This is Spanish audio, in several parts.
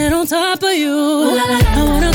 sit on top of you. Ooh, la, la, la, I wanna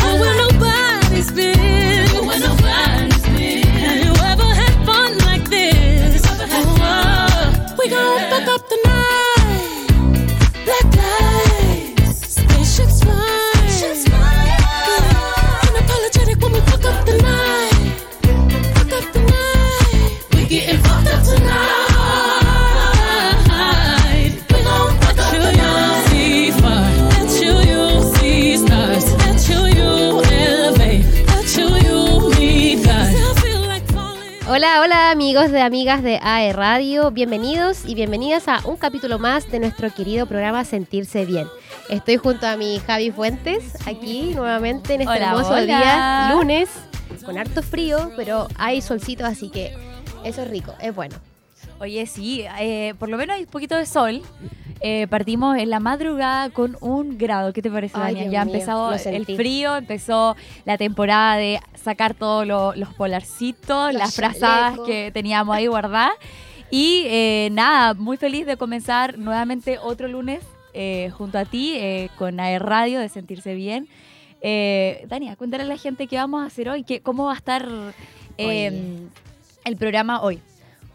Hola, amigos de amigas de AE Radio, bienvenidos y bienvenidas a un capítulo más de nuestro querido programa Sentirse Bien. Estoy junto a mi Javi Fuentes, aquí nuevamente en este Hola, hermoso hola. día, lunes, con harto frío, pero hay solcito, así que eso es rico, es bueno. Oye, sí, eh, por lo menos hay un poquito de sol. Eh, partimos en la madrugada con un grado. ¿Qué te parece, Ay, Dania? Dios Ya el frío, empezó la temporada de sacar todos lo- los polarcitos, Los las frazadas que teníamos ahí guardadas. Y eh, nada, muy feliz de comenzar nuevamente otro lunes eh, junto a ti eh, con AE Radio, de sentirse bien. Eh, Dania, cuéntale a la gente qué vamos a hacer hoy, qué, cómo va a estar Oye. el programa hoy.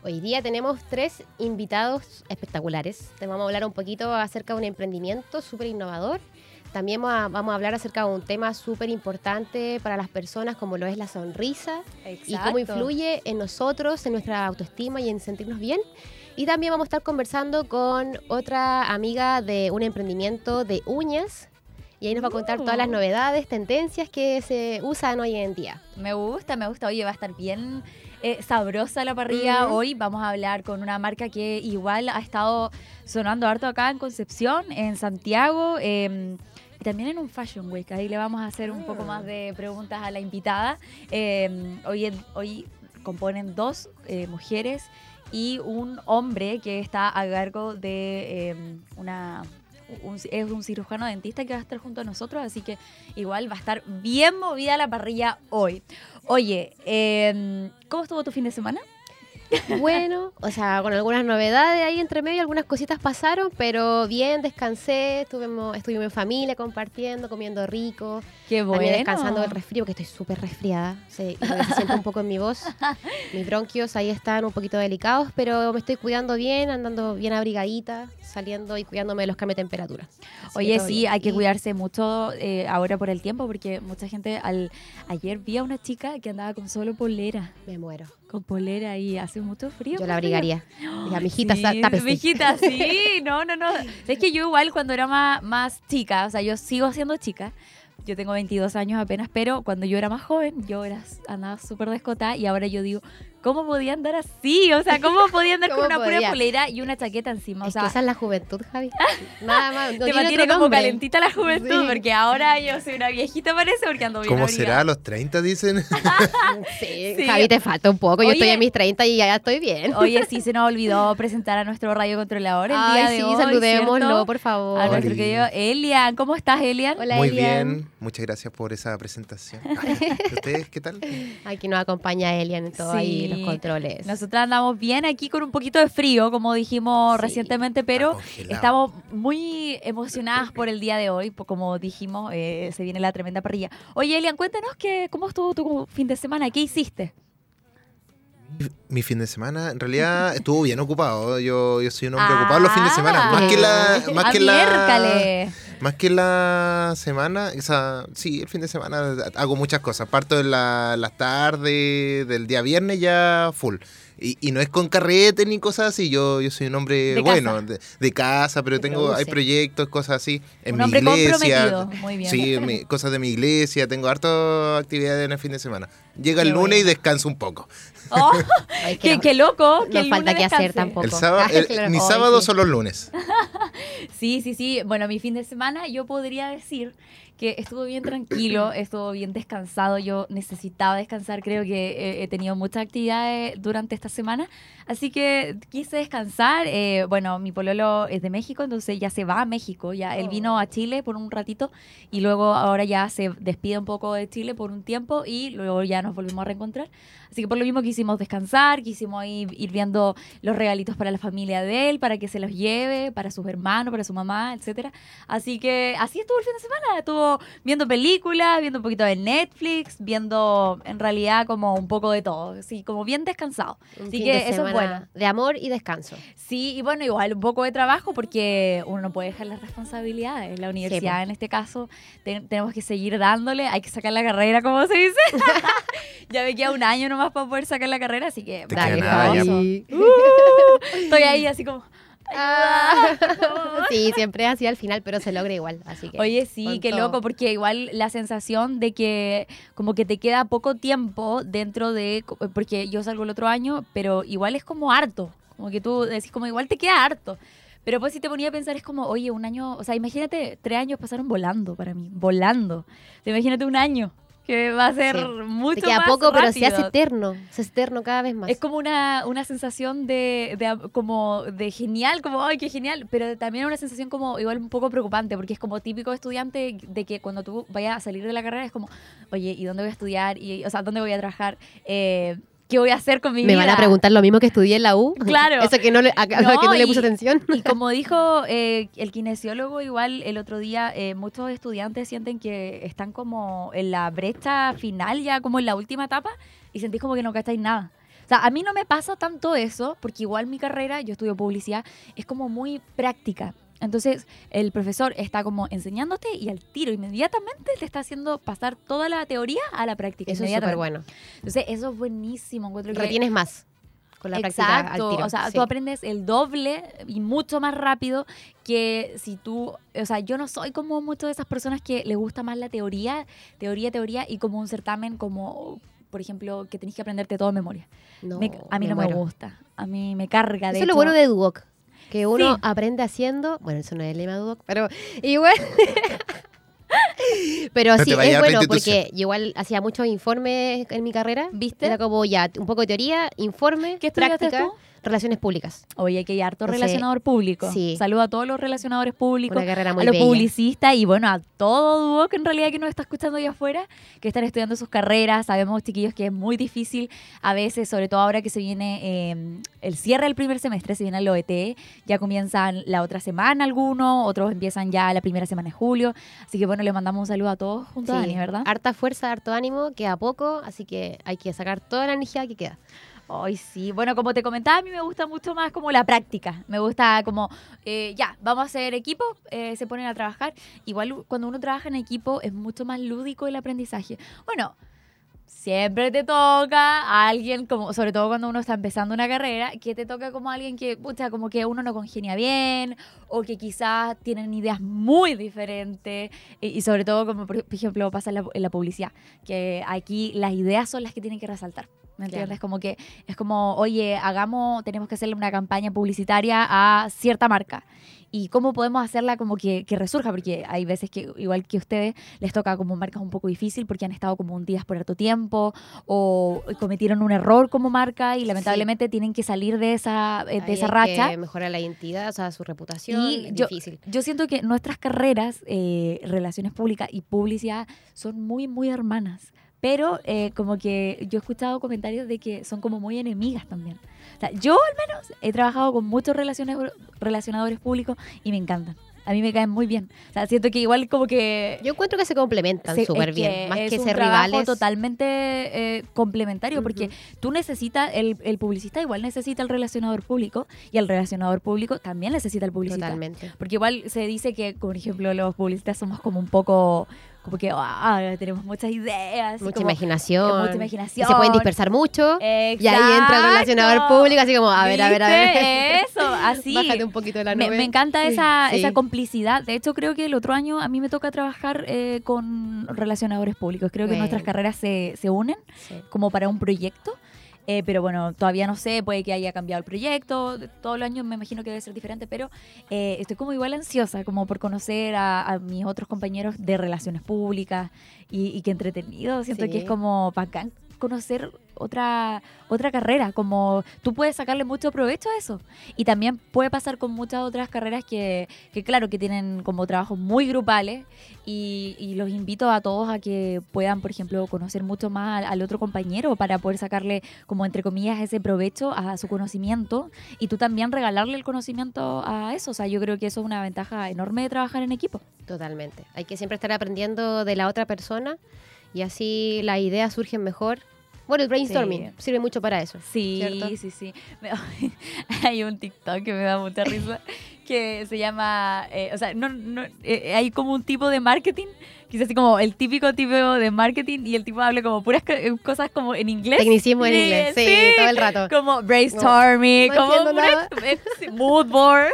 Hoy día tenemos tres invitados espectaculares. Te vamos a hablar un poquito acerca de un emprendimiento súper innovador. También vamos a, hablar acerca de un tema súper importante para las personas como lo es la sonrisa y cómo influye en nosotros, en nuestra autoestima y en sentirnos bien. Y también vamos a estar conversando con otra amiga de un emprendimiento de uñas. Y ahí nos va a contar todas las novedades, tendencias que se usan hoy en día. Me gusta, me gusta. Oye, va a estar bien eh, sabrosa la parrilla. Hoy vamos a hablar con una marca que igual ha estado sonando harto acá en Concepción, en Santiago. eh, y también en un Fashion Week. Ahí le vamos a hacer un poco más de preguntas a la invitada. Eh, hoy, hoy componen dos eh, mujeres y un hombre que está a cargo de eh, una... un- es un cirujano dentista que va a estar junto a nosotros, así que igual va a estar bien movida la parrilla hoy. Oye, eh, ¿cómo estuvo tu fin de semana? Bueno, o sea, con algunas novedades ahí entre medio, algunas cositas pasaron, pero bien, descansé, estuvimos, estuvimos en familia compartiendo, comiendo rico, Qué bueno. también descansando del resfrío, que estoy súper resfriada, se, se siente un poco en mi voz. Mis bronquios ahí están un poquito delicados, pero me estoy cuidando bien, andando bien abrigadita, saliendo y cuidándome de los cambios de temperatura. Así Oye, sí, bien. hay que cuidarse mucho eh, ahora por el tiempo, porque mucha gente, al ayer vi a una chica que andaba con solo polera, Me muero. con polera y hace mucho frío. Yo la pues, abrigaría. Sí, sa- tápese. mijita, sí, no, no, no. Es que yo igual cuando era más, más chica, o sea, yo sigo siendo chica, yo tengo 22 años apenas, pero cuando yo era más joven, yo era, andaba súper descotada y ahora yo digo, ¿cómo podía andar así? O sea, ¿cómo podía andar con ¿Cómo una pura polera y una chaqueta encima? O Es sea, que esa es la juventud, Javi. Nada más. no te tiene mantiene como nombre. calentita la juventud, Sí. porque ahora yo soy una viejita parece porque ando bien ¿Cómo abrigada. será a los 30, dicen? Sí, Sí. Javi, te falta un poco. Yo Oye. estoy en mis 30 y ya estoy bien. Oye, sí, se nos olvidó presentar a nuestro radiocontrolador el Ay, día de sí, hoy, saludémoslo, ¿cierto? por favor. A nuestro querido Elian. ¿Cómo estás, Elian? Hola, Muy Elian. bien, muchas gracias por esa presentación. ¿Y ¿Ustedes qué tal? Aquí nos acompaña Elian en todo ahí, Sí. Los controles. Nosotras andamos bien aquí con un poquito de frío, como dijimos Sí, recientemente, pero estamos muy emocionadas por el día de hoy, como dijimos, eh, se viene la tremenda parrilla. Oye, Elian, cuéntanos que, cómo estuvo tu fin de semana, ¿qué hiciste? Mi fin de semana, en realidad, estuvo bien ocupado. Yo, yo soy un hombre Ah. ocupado los fines de semana. Más que la, más ¡Ah, que la, más que la semana, o sea, sí, el fin de semana hago muchas cosas. Parto de la- las tardes, del día viernes ya full. Y, y no es con carrete ni cosas así. Yo, yo soy un hombre De bueno, casa. de, de casa, pero tengo, hay proyectos, cosas así. En Un mi iglesia. comprometido. Muy bien. Sí, mi- cosas de mi iglesia, tengo hartas actividades en el fin de semana. Llega el lunes y descanso un poco. Oh, Ay, qué, no- qué loco. Que no el falta que hacer tampoco. El sábado, el- claro. mi Ay, sábado sí. son los lunes. Sí, sí, sí. Bueno, mi fin de semana yo podría decir que estuvo bien tranquilo, estuvo bien descansado. Yo necesitaba descansar, creo que eh, he tenido muchas actividades durante esta semana, así que quise descansar. Eh, bueno, mi pololo es de México, entonces ya se va a México, ya él vino a Chile por un ratito y luego ahora ya se despide un poco de Chile por un tiempo y luego ya nos volvimos a reencontrar. Así que por lo mismo quisimos descansar, quisimos ir, ir viendo los regalitos para la familia de él, para que se los lleve, para sus hermanos, para su mamá, etcétera. Así que así estuvo el fin de semana. Estuvo viendo películas, viendo un poquito de Netflix, viendo en realidad como un poco de todo. Así como bien descansado. Un Así fin que de eso es bueno. De amor y descanso. Sí, y bueno, igual un poco de trabajo porque uno no puede dejar las responsabilidades. La universidad, po. en este caso, te- tenemos que seguir dándole, hay que sacar la carrera, como se dice. ya me queda un año nomás para poder sacar la carrera, así que Te dale, queda nada, ya, vamos. po. Estoy ahí así como... Ah. sí, siempre es así al final, pero se logra igual. Así que, Oye, sí, qué todo. loco, porque igual la sensación de que como que te queda poco tiempo dentro de, porque yo salgo el otro año, pero igual es como harto, como que tú decís como igual te queda harto. Pero pues si te ponía a pensar es como, oye, un año, o sea, imagínate, tres años pasaron volando para mí, volando. Imagínate un año, que va a ser Sí. mucho Te queda más poco, pero se hace eterno. Se hace eterno cada vez más. Es como una, una sensación de, de- como de genial, como ay, qué genial, pero también una sensación como igual un poco preocupante, porque es como típico estudiante de que cuando tú vayas a salir de la carrera es como, oye, ¿y dónde voy a estudiar? Y, o sea, ¿dónde voy a trabajar? Eh, ¿Qué voy a hacer con mi Me vida? van a preguntar lo mismo que estudié en la U. Claro. Eso que no le, a- No, que no le puse atención. Y como dijo eh, el kinesiólogo, igual el otro día, eh, muchos estudiantes sienten que están como en la brecha final, ya como en la última etapa, y sentís como que no cacháis nada. O sea, a mí no me pasa tanto eso, porque igual mi carrera, yo estudio publicidad, es como muy práctica. Entonces, el profesor está como enseñándote y al tiro, inmediatamente te está haciendo pasar toda la teoría a la práctica. Eso es súper bueno. Entonces, eso es buenísimo. Encuentro que Retienes más con la práctica al Exacto, tiro. o sea, sí. tú aprendes el doble y mucho más rápido que si tú, o sea, yo no soy como muchas de esas personas que le gusta más la teoría, teoría, teoría y como un certamen como, por ejemplo, que tenés que aprenderte todo de memoria. No, Me- a mí me no me gusta, a mí me carga. De Eso es lo hecho. bueno de Duoc. Que uno Sí. aprende haciendo. Bueno, eso no es el lema de Duoc, pero igual. pero No sí, es bueno porque yo igual hacía muchos informes en mi carrera. ¿Viste? Era como ya un poco de teoría, informe, ¿Qué práctica, tú? Relaciones públicas. Oye, que hay harto Entonces, relacionador público. sí. Saludo a todos los relacionadores públicos. Una carrera muy a los bella. publicistas y bueno, a todo dúo que en realidad que nos está escuchando allá afuera, que están estudiando sus carreras. Sabemos, chiquillos, que es muy difícil a veces, sobre todo ahora que se viene eh, el cierre del primer semestre, se viene el OET, ya comienzan la otra semana algunos, otros empiezan ya la primera semana de julio. Así que bueno, le mandamos un saludo a todos junto a Sí, Dani, ¿verdad? Harta fuerza, harto ánimo, queda poco, así que hay que sacar toda la energía que queda. Ay, sí. Bueno, como te comentaba, a mí me gusta mucho más como la práctica. Me gusta como, eh, ya, vamos a hacer equipo, eh, se ponen a trabajar. Igual cuando uno trabaja en equipo es mucho más lúdico el aprendizaje. Bueno, siempre te toca a alguien, como, sobre todo cuando uno está empezando una carrera, que te toca como alguien que, pucha, como que uno no congenia bien, o que quizás tienen ideas muy diferentes, y, sobre todo como por ejemplo pasa la, en la publicidad, que aquí las ideas son las que tienen que resaltar. ¿Me Claro. entiendes? Como que es como, oye, hagamos, tenemos que hacerle una campaña publicitaria a cierta marca. ¿Y cómo podemos hacerla como que, que resurja? Porque hay veces que, igual que ustedes, les toca como marcas un poco difícil porque han estado como hundidas por harto tiempo o cometieron un error como marca y lamentablemente tienen que salir de esa, eh, de Ahí esa hay racha. que mejorar la identidad, o sea, su reputación. Y es yo- difícil. Yo siento que nuestras carreras, eh, relaciones públicas y publicidad, son muy, muy hermanas. Pero eh, como que yo he escuchado comentarios de que son como muy enemigas también. O sea, yo al menos he trabajado con muchos relaciones, relacionadores públicos y me encantan. A mí me caen muy bien. O sea, siento que igual como que... Yo encuentro que se complementan súper bien. Más es que un ser trabajo rivales. totalmente eh, complementario, porque Ujú. tú necesitas, el, el publicista igual necesita el relacionador público y el relacionador público también necesita el publicista. Totalmente. Porque igual se dice que, por ejemplo, los publicistas somos como un poco, como que ah, tenemos muchas ideas. y Mucha como- imaginación. mucha Y imaginación. se pueden dispersar mucho. Y ahí entra el Exacto. relacionador público, así como, a ver, a ver, a ver. Eso, así. Bájate un poquito de la Me, nube. me encanta esa, Sí. esa complicidad. De hecho, creo que el otro año a mí me toca trabajar eh, con relacionadores públicos. Creo que Bueno. nuestras carreras se, se unen Sí. como para un proyecto. Eh, pero bueno, todavía no sé, puede que haya cambiado el proyecto. Todos los años me imagino que debe ser diferente, pero eh, estoy como igual ansiosa, como por conocer a, a mis otros compañeros de relaciones públicas y, y qué entretenido. Siento Sí. que es como bacán conocer otra, otra carrera, como tú puedes sacarle mucho provecho a eso. Y también puede pasar con muchas otras carreras que, claro, que tienen como trabajos muy grupales y, y los invito a todos a que puedan, por ejemplo, conocer mucho más al, al otro compañero para poder sacarle, como entre comillas, ese provecho a su conocimiento y tú también regalarle el conocimiento a eso. O sea, yo creo que eso es una ventaja enorme de trabajar en equipo. Totalmente. Hay que siempre estar aprendiendo de la otra persona y así las ideas surgen mejor. Bueno, el brainstorming sirve mucho para eso. Sí, ¿cierto? sí, sí. Hay un TikTok que me da mucha risa que se llama, eh, o sea, no, no, eh, hay como un tipo de marketing, quizás así como el típico tipo de marketing y el tipo habla como puras eh, cosas como en inglés. Tecnicismo en Sí, inglés, sí, todo el rato. Como brainstorming, No como nada. sí, mood board.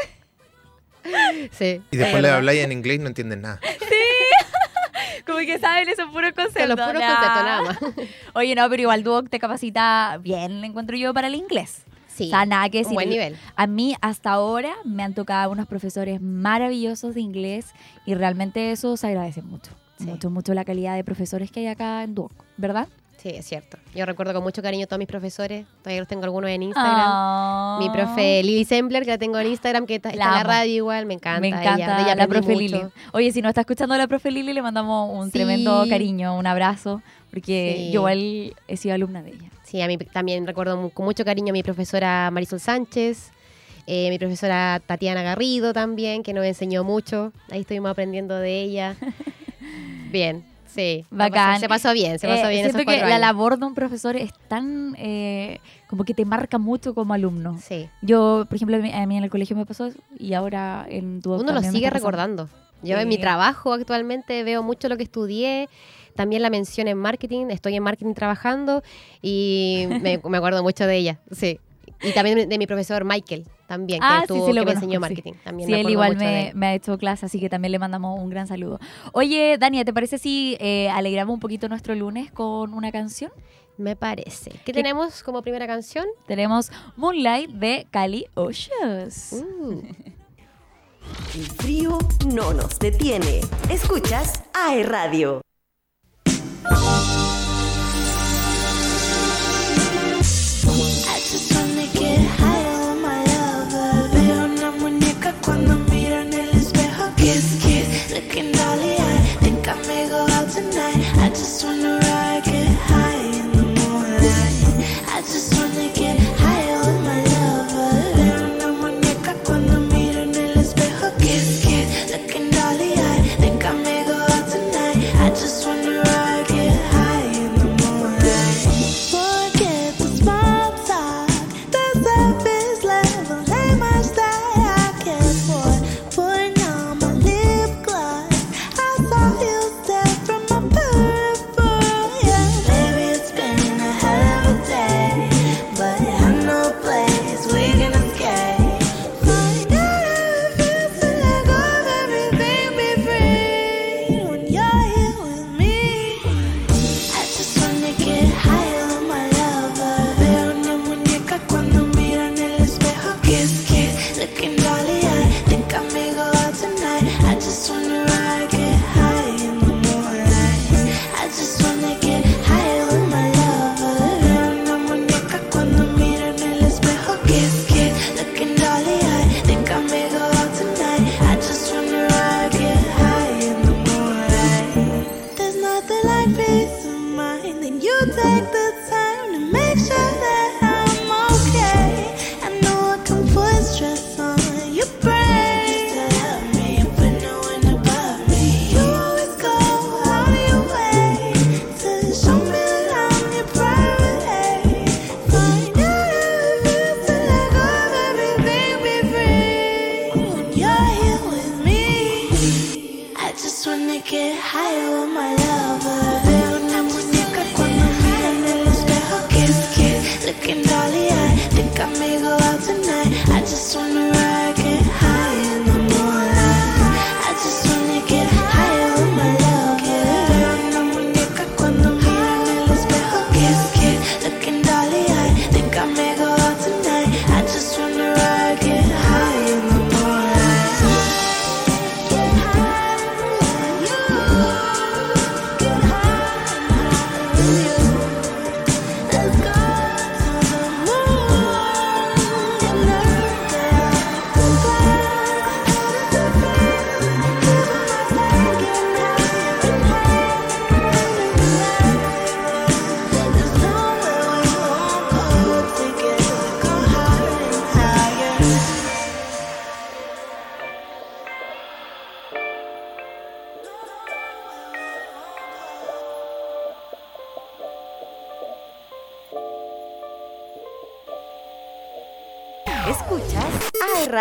Sí. Y después es le habláis en inglés y no entienden nada. Como que saben esos puros conceptos. Con los puros conceptos nada más. Oye, no, pero igual Duoc te capacita bien, encuentro yo, para el inglés. Sí. O sea, nada que un decir. buen nivel. A mí hasta ahora me han tocado unos profesores maravillosos de inglés y realmente eso se agradece mucho. Sí. Mucho, mucho la calidad de profesores que hay acá en Duoc, ¿verdad? Sí, es cierto. Yo recuerdo con mucho cariño a todos mis profesores. Todavía los tengo algunos en Instagram. Ah. Mi profe Lili Sembler, que la tengo en Instagram, que está, está en la radio igual, me encanta. Me encanta ella. Ella la profe mucho. Lili. Oye, si no está escuchando la profe Lili, le mandamos un Sí. tremendo cariño, un abrazo, porque Sí. yo igual he sido alumna de ella. Sí, a mí también recuerdo con mucho cariño a mi profesora Marisol Sánchez, eh, mi profesora Tatiana Garrido también, que nos enseñó mucho. Ahí estuvimos aprendiendo de ella. Bien, sí. la Bacán. pasó- Se pasó bien, se pasó Eh, bien Siento esos que cuatro la labor de un profesor es tan, eh, como que te marca mucho como alumno. Sí. Yo, por ejemplo, a mí- en el colegio me pasó y ahora en Duoc Uno lo sigue recordando. Yo en mi trabajo actualmente veo mucho lo que estudié, también la mención en marketing, estoy en marketing trabajando y me, me acuerdo mucho de ella, sí. Y también de mi profesor Michael, también, que, Ah, sí, estuvo- sí, lo que me enseñó sí. marketing. También Sí, me él igual me, ha hecho clase, así que también le mandamos un gran saludo. Oye, Dania, ¿te parece si eh, alegramos un poquito nuestro lunes con una canción? Me parece. ¿Qué tenemos como primera canción? Tenemos Moonlight de Cali Oshus. Uh, El frío no nos detiene. Escuchas AE Radio.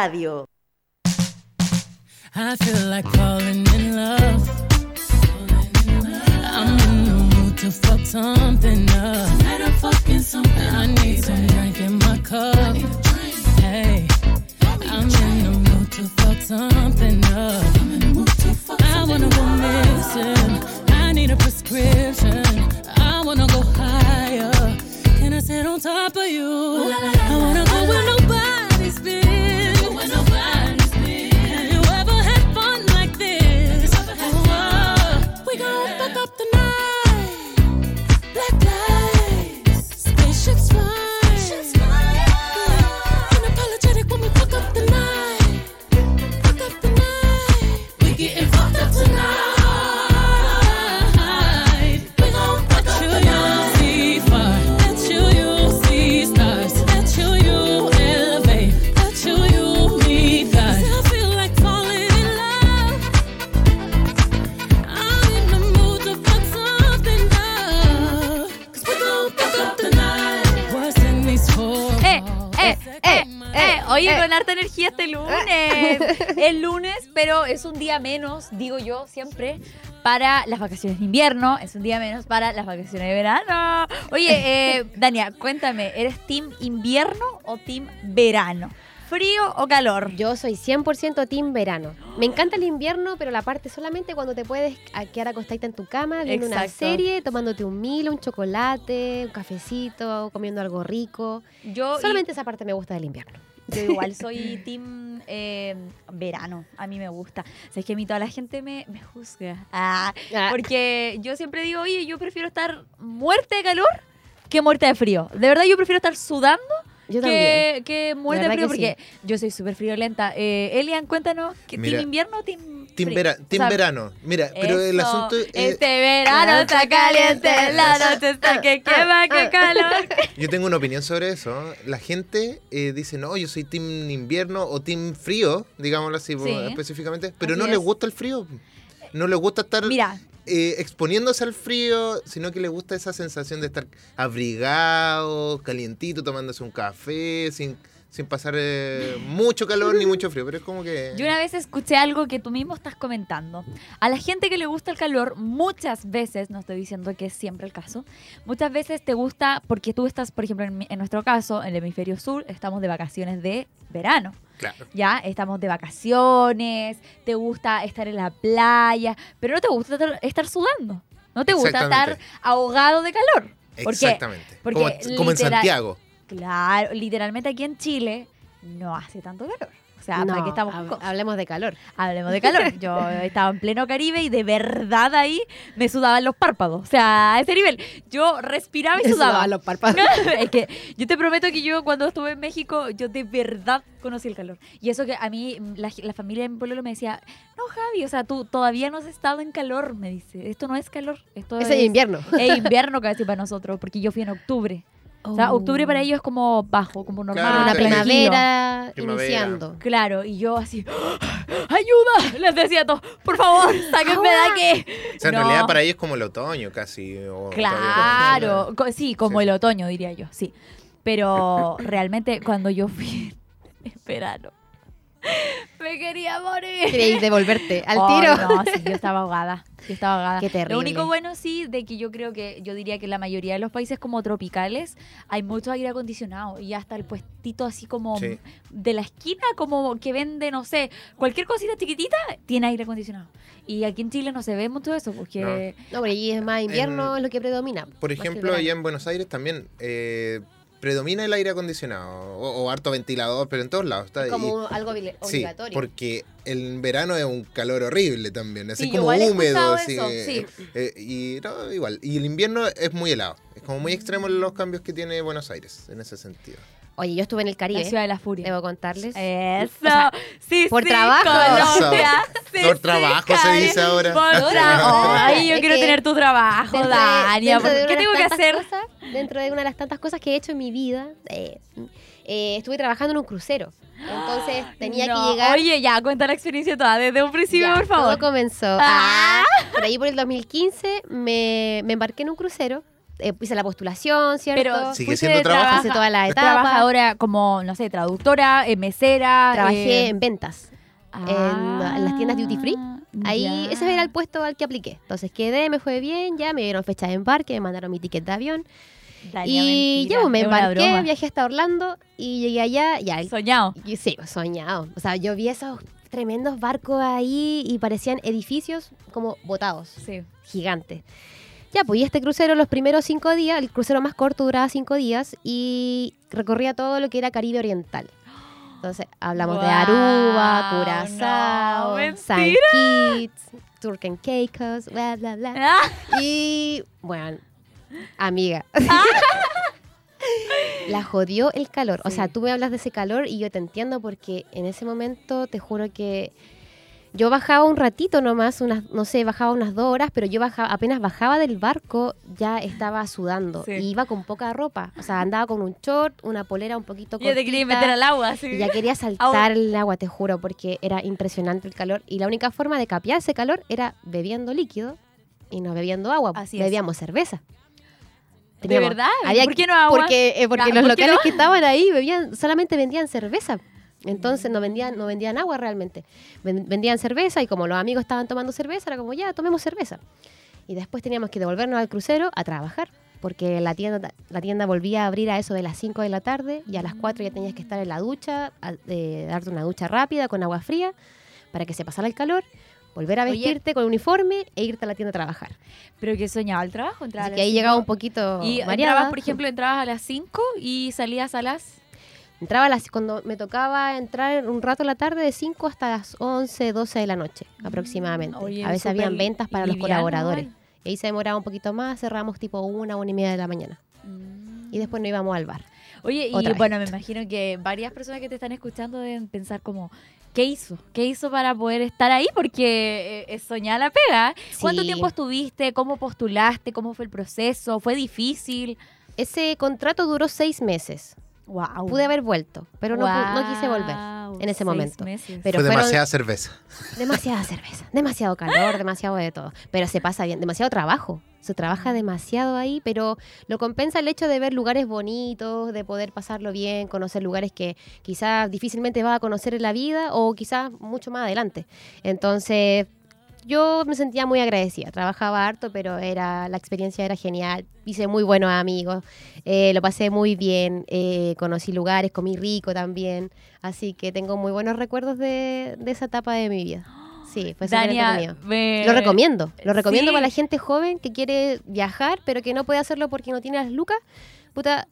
Radio. Eh, eh, eh, eh. Oye, Eh. con harta energía este lunes. El lunes, pero es un día menos, digo yo siempre, para las vacaciones de invierno. Es un día menos para las vacaciones de verano. Oye, eh, Dania, cuéntame, ¿eres team invierno o team verano? ¿Frío o calor? Yo soy 100% team verano. Me encanta el invierno, pero la parte solamente cuando te puedes quedar acostadita en tu cama, viendo una Exacto. serie, tomándote un milo, un chocolate, un cafecito, comiendo algo rico. Yo, Solamente esa parte me gusta del invierno. Yo igual soy team eh, verano, a mí me gusta. O sea, es que a mí toda la gente me, me juzga. Ah, Ah. porque yo siempre digo, oye, yo prefiero estar muerta de calor que muerta de frío. De verdad, yo prefiero estar sudando Yo también. que, que muerta de verdad frío, que porque yo soy súper friolenta. Eh, Elian, cuéntanos, ¿que Mira, ¿team invierno o team Team, vera- team O sea, verano. Mira, pero el asunto es... Este verano está caliente, la noche está que quema, que calor. Yo tengo una opinión sobre eso. La gente eh, dice, no, yo soy team invierno o team frío, digámoslo así Sí. específicamente, pero Así no es. les gusta el frío. No les gusta estar Mira, eh, exponiéndose al frío, sino que les gusta esa sensación de estar abrigado, calientito, tomándose un café, sin, sin pasar eh, mucho calor ni mucho frío. Pero es como que... Yo una vez escuché algo que tú mismo estás comentando. A la gente que le gusta el calor, muchas veces, no estoy diciendo que es siempre el caso, muchas veces te gusta, porque tú estás, por ejemplo, en nuestro caso, en el hemisferio sur, estamos de vacaciones de verano. Claro. Ya, estamos de vacaciones, te gusta estar en la playa, pero no te gusta estar, sudando. No te gusta estar ahogado de calor. Exactamente. Porque como, como en Santiago. Claro, literalmente aquí en Chile no hace tanto calor. O sea, ¿para No, qué estamos hab- hablemos de calor. Hablemos de calor. Yo estaba en pleno Caribe y de verdad ahí me sudaban los párpados. O sea, a ese nivel. Yo respiraba y Me sudaba. los párpados. es que yo te prometo que yo cuando estuve en México, yo de verdad conocí el calor. Y eso que a mí, la, la familia de mi pueblo me decía, no, Javi, o sea, tú todavía no has estado en calor, me dice. Esto no es calor. Esto Ese es invierno. Es invierno casi para nosotros, porque yo fui en octubre. O sea, octubre para ellos es como bajo, como normal. Claro, una primavera, Primavera. iniciando. Claro, y yo así, ¡ayuda! Les decía a todos, por favor, sáquenme de aquí. O sea, en No. realidad para ellos es como el otoño casi. o Claro, como- sí, como Sí. el otoño, diría yo, sí. Pero realmente cuando yo fui en verano, me quería morir. Queréis devolverte al tiro. no, sí, yo estaba ahogada. Yo estaba ahogada. Qué terrible. Lo único bueno sí de que yo creo que yo diría que la mayoría de los países como tropicales hay mucho aire acondicionado y hasta el puestito así como Sí. de la esquina como que vende no sé, cualquier cosita chiquitita tiene aire acondicionado. Y aquí en Chile no se ve mucho eso porque No, pero allí es más invierno, En- es lo que predomina. Por ejemplo, allá en Buenos Aires también eh, predomina el aire acondicionado o, o harto ventilador, pero en todos lados. Está, Es como y- algo obli- sí, obligatorio. porque el verano es un calor horrible también, así Sí, como húmedo. así eso, sí. eh, y no, igual. Y el invierno es muy helado. Es como muy extremo los cambios que tiene Buenos Aires en ese sentido. Oye, yo estuve en el Caribe, la ciudad de la furia. debo contarles. Eso. O sea, sí, por sí, trabajo. Colombia. Sí, Por sí, trabajo se dice ahora. Por trabajo. Ay, yo Es quiero tener tu trabajo, Dentro de- Dania. dentro de ¿Qué de tengo que hacer? cosas- dentro de una de las tantas cosas que he hecho en mi vida, eh, eh, estuve trabajando en un crucero. Entonces tenía No, que llegar. Oye, ya, cuenta la experiencia toda desde un principio, Ya, por favor. Todo comenzó. Ah. ah, por ahí por el 2015 me, me embarqué en un crucero eh, hice la postulación, ¿cierto? Pero Sigue siendo trabajo. trabaja- Hice toda la etapa. Trabajadora como, no sé, traductora, eh, mesera. Trabajé eh, en ventas. en, en las tiendas duty free. Ahí, Ah, ya. ese era el puesto al que apliqué. Entonces quedé, me fue bien, ya me dieron fecha de embarque, me mandaron mi ticket de avión. Y mentira, ya pues, me embarqué, viajé hasta Orlando y llegué allá. Ya, Soñado. y sí, soñado. O sea, yo vi esos tremendos barcos ahí y parecían edificios como botados, Sí. gigantes. Ya, pues y este crucero los primeros cinco días, el crucero más corto duraba cinco días y recorría todo lo que era Caribe Oriental. Entonces, hablamos de Aruba, no, Curazao, San mentira. Kitts, Turk Caicos, bla, bla, bla. Ah, Y bueno, amiga. La jodió el calor. O sea, tú me hablas de ese calor y yo te entiendo porque en ese momento te juro que yo bajaba un ratito nomás, unas, no sé, bajaba unas dos horas, pero yo bajaba, apenas bajaba del barco ya estaba sudando. Sí. Y iba con poca ropa. O sea, andaba con un short, una polera un poquito ya te quería cortita, meter al agua, sí. y ya quería saltar el agua, te juro, porque era impresionante el calor. Y la única forma de capear ese calor era bebiendo líquido y no bebiendo agua. Así es. Bebíamos cerveza. ¿De verdad? ¿Y había por qué no agua? Porque, eh, porque los ¿por qué locales no? que estaban ahí bebían, solamente vendían cerveza. Entonces no vendían, no vendían agua realmente. Ven- Vendían cerveza y como los amigos estaban tomando cerveza, era como ya, tomemos cerveza. Y después teníamos que devolvernos al crucero a trabajar. Porque la tienda, la tienda volvía a abrir a eso de las 5 de la tarde y a las 4 ya tenías que estar en la ducha, a- eh, darte una ducha rápida con agua fría para que se pasara el calor, volver a Oye. vestirte con uniforme e irte a la tienda a trabajar. Pero que soñaba el trabajo, entraba Así a que ahí cinco. llegaba un poquito Y mareada. entrabas, por ejemplo, entrabas a las 5 y salías a las... Entraba las, cuando me tocaba entrar un rato a la tarde de 5 hasta las 11, 12 de la noche aproximadamente. Mm, Oye, a veces habían ventas para los colaboradores. igual. Y ahí se demoraba un poquito más, cerramos tipo una, una y media de la mañana. Y después nos íbamos al bar. Oye, y vez. bueno, me imagino que varias personas que te están escuchando deben pensar como, ¿qué hizo? ¿Qué hizo para poder estar ahí? Porque eh, es soñar la pega. ¿Cuánto tiempo estuviste? ¿Cómo postulaste? ¿Cómo fue el proceso? ¿Fue difícil? Ese contrato duró seis meses. Wow. Pude haber vuelto, pero no, no quise volver en ese momento. Pero Fue fueron demasiada cerveza. demasiada cerveza, demasiado calor, demasiado de todo. Pero se pasa bien, demasiado trabajo. Se trabaja demasiado ahí, pero lo compensa el hecho de ver lugares bonitos, de poder pasarlo bien, conocer lugares que quizás difícilmente vas a conocer en la vida o quizás mucho más adelante. Entonces, yo me sentía muy agradecida. Trabajaba harto, pero era la experiencia era genial. Hice muy buenos amigos, eh, lo pasé muy bien, eh, conocí lugares, comí rico también. Así que tengo muy buenos recuerdos de, de esa etapa de mi vida. Sí, fue Dania, me- Lo recomiendo, lo recomiendo sí. para la gente joven que quiere viajar, pero que no puede hacerlo porque no tiene las lucas. Puta,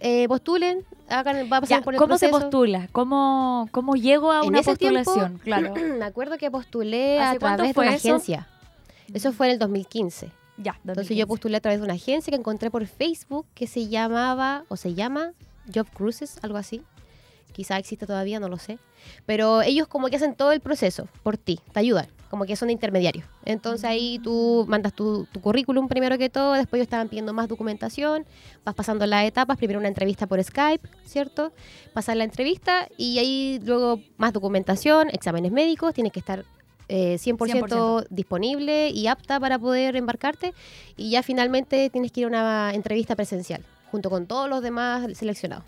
eh, postulen, hagan, va a pasar Ya, por el ¿Cómo se proceso. postula? ¿Cómo, ¿Cómo llego a En una ese tiempo, postulación? claro. Me acuerdo que postulé a ¿Hace cuánto través de una eso? agencia. Eso fue en el 2015. Ya, Entonces 2015. yo postulé a través de una agencia que encontré por Facebook que se llamaba, o se llama Job Cruises, algo así. Quizá existe todavía, no lo sé. Pero ellos como que hacen todo el proceso por ti, te ayudan, como que son de intermediarios. Entonces ahí tú mandas tu, tu currículum primero que todo, después ellos estaban pidiendo más documentación, vas pasando las etapas, primero una entrevista por Skype, ¿cierto? Pasar la entrevista y ahí luego más documentación, exámenes médicos, tienes que estar eh, 100%, 100%. disponible y apta para poder embarcarte y ya finalmente tienes que ir a una entrevista presencial junto con todos los demás seleccionados.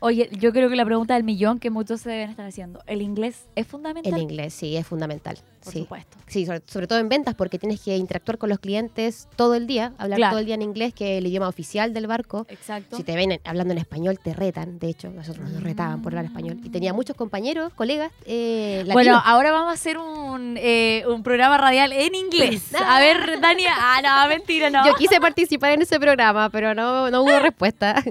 Oye, yo creo que la pregunta del millón que muchos se deben estar haciendo, ¿el inglés es fundamental? El inglés sí es fundamental. Por sí. supuesto. Sí, sobre, sobre todo en ventas porque tienes que interactuar con los clientes todo el día, hablar Claro. todo el día en inglés, que es el idioma oficial del barco. Exacto. Si te ven en- hablando en español, te retan. De hecho, nosotros nos retaban por hablar español. Y tenía muchos compañeros, colegas eh. Bueno, ahora vamos a hacer un, eh, un programa radial en inglés. A ver, Dania. Ah, no, mentira, no. Yo quise participar en ese programa, pero no, no hubo respuesta.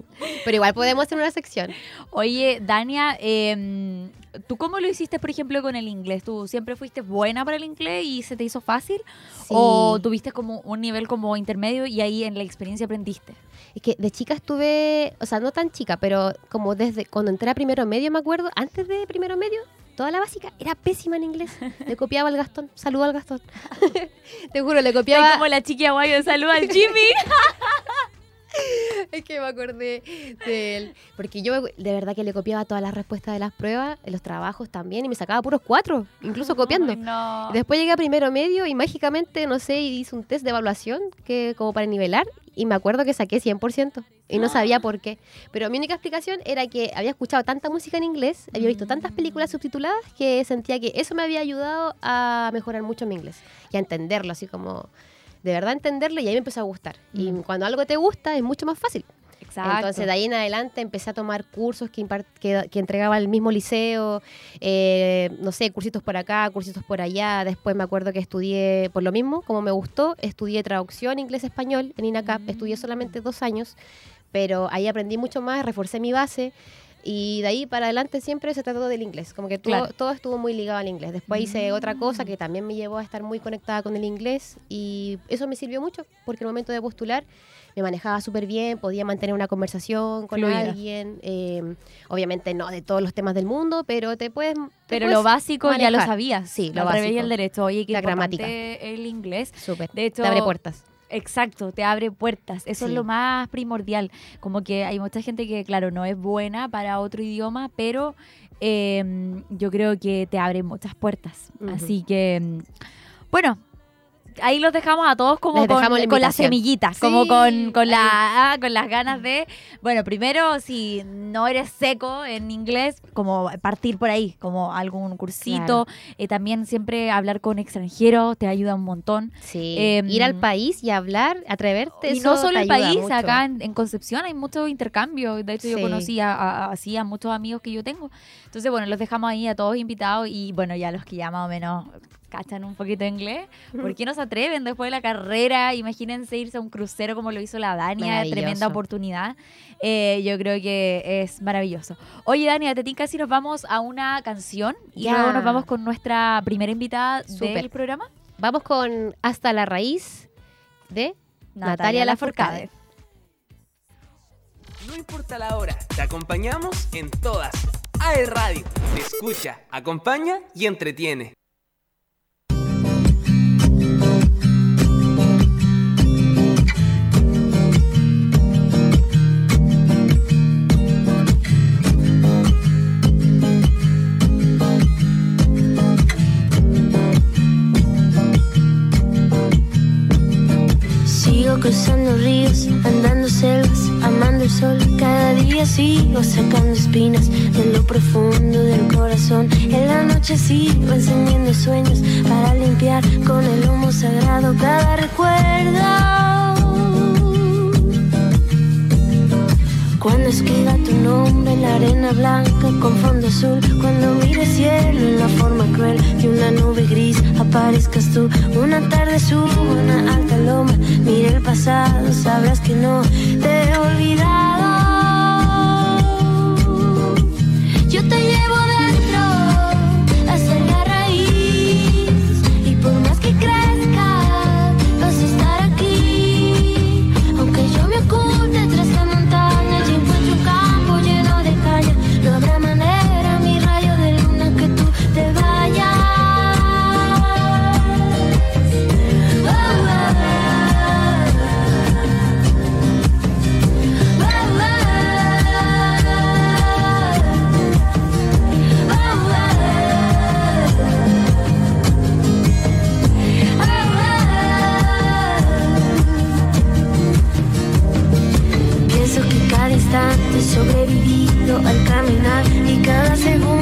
Pero igual podemos hacer una sección. Oye, Dania, eh, ¿tú cómo lo hiciste, por ejemplo, con el inglés? ¿Tú siempre fuiste buena para el inglés y se te hizo fácil? ¿O tuviste como un nivel como intermedio y ahí en la experiencia aprendiste? Es que de chica estuve, o sea, no tan chica, pero como desde cuando entré a primero medio, me acuerdo, antes de primero medio, toda la básica era pésima en inglés. Le copiaba al Gastón. Saludo al Gastón. Te juro, le Soy copiaba. como la chiquilla guay de salud al Jimmy. Es que me acordé de él. Porque yo de verdad que le copiaba todas las respuestas de las pruebas, los trabajos también, y me sacaba puros cuatro, incluso copiando. Ay, no. Después llegué a primero medio y mágicamente, no sé, hice un test de evaluación que como para nivelar y me acuerdo que saqué 100% y no sabía por qué. Pero mi única explicación era que había escuchado tanta música en inglés, había visto tantas películas subtituladas que sentía que eso me había ayudado a mejorar mucho mi inglés y a entenderlo, así como de verdad entenderlo y ahí me empezó a gustar. Y Mm. cuando algo te gusta es mucho más fácil. Exacto. Entonces de ahí en adelante empecé a tomar cursos que, que, que entregaba el mismo liceo, eh, no sé, cursitos por acá, cursitos por allá. Después me acuerdo que estudié, por lo mismo, como me gustó, estudié traducción inglés-español en INACAP. Mm. Estudié solamente dos años, pero ahí aprendí mucho más, reforcé mi base. Y de ahí para adelante siempre se trató del inglés, como que todo, Claro. todo estuvo muy ligado al inglés. Después hice otra cosa Mm. que también me llevó a estar muy conectada con el inglés y eso me sirvió mucho porque en el momento de postular me manejaba súper bien, podía mantener una conversación con Fluida. alguien, eh, obviamente no de todos los temas del mundo, pero te puedes... te Pero puedes lo básico ya lo sabías. Sí, lo y básico. el derecho. Oye, La gramática. el inglés. Súper. De hecho, te abre puertas. Exacto, te abre puertas. Eso es lo más primordial. Como que hay mucha gente que, claro, no es buena para otro idioma, pero eh, yo creo que te abre muchas puertas. Así que, mm, bueno. Ahí los dejamos a todos como con, dejamos la con las semillitas, Sí, como con, con, la, ah, con las ganas de... Bueno, primero, si no eres seco en inglés, como partir por ahí, como algún cursito. Eh, también siempre hablar con extranjeros te ayuda un montón. Sí. Em, Ir al país y hablar, atreverte. Y no solo el país, mucho. acá en, en Concepción hay mucho intercambio. De hecho, yo conocí a, a- así a muchos amigos que yo tengo. Entonces, bueno, los dejamos ahí a todos invitados y bueno, ya los que ya más o menos cachan un poquito de inglés, ¿por qué no se atreven después de la carrera? Imagínense irse a un crucero como lo hizo la Dania, tremenda oportunidad. Eh, yo creo que es maravilloso. Oye, Dania, te tinca si nos vamos a una canción y luego nos vamos con nuestra primera invitada Súper. del programa, Vamos con Hasta la Raíz de Natalia Lafourcade. No importa la hora, te acompañamos en todas. AE Radio, te escucha, acompaña y entretiene. Cruzando ríos, andando selvas, amando el sol. Cada día sigo sacando espinas de lo profundo del corazón. En la noche sigo encendiendo sueños para limpiar con el humo sagrado cada recuerdo. Cuando escriba tu nombre en la arena blanca con fondo azul, cuando mire cielo en la forma cruel de una nube gris, aparezcas tú. Una tarde subo una alta loma, mire el pasado, sabrás que no te he olvidado. Yo te llevo al caminar y cada segundo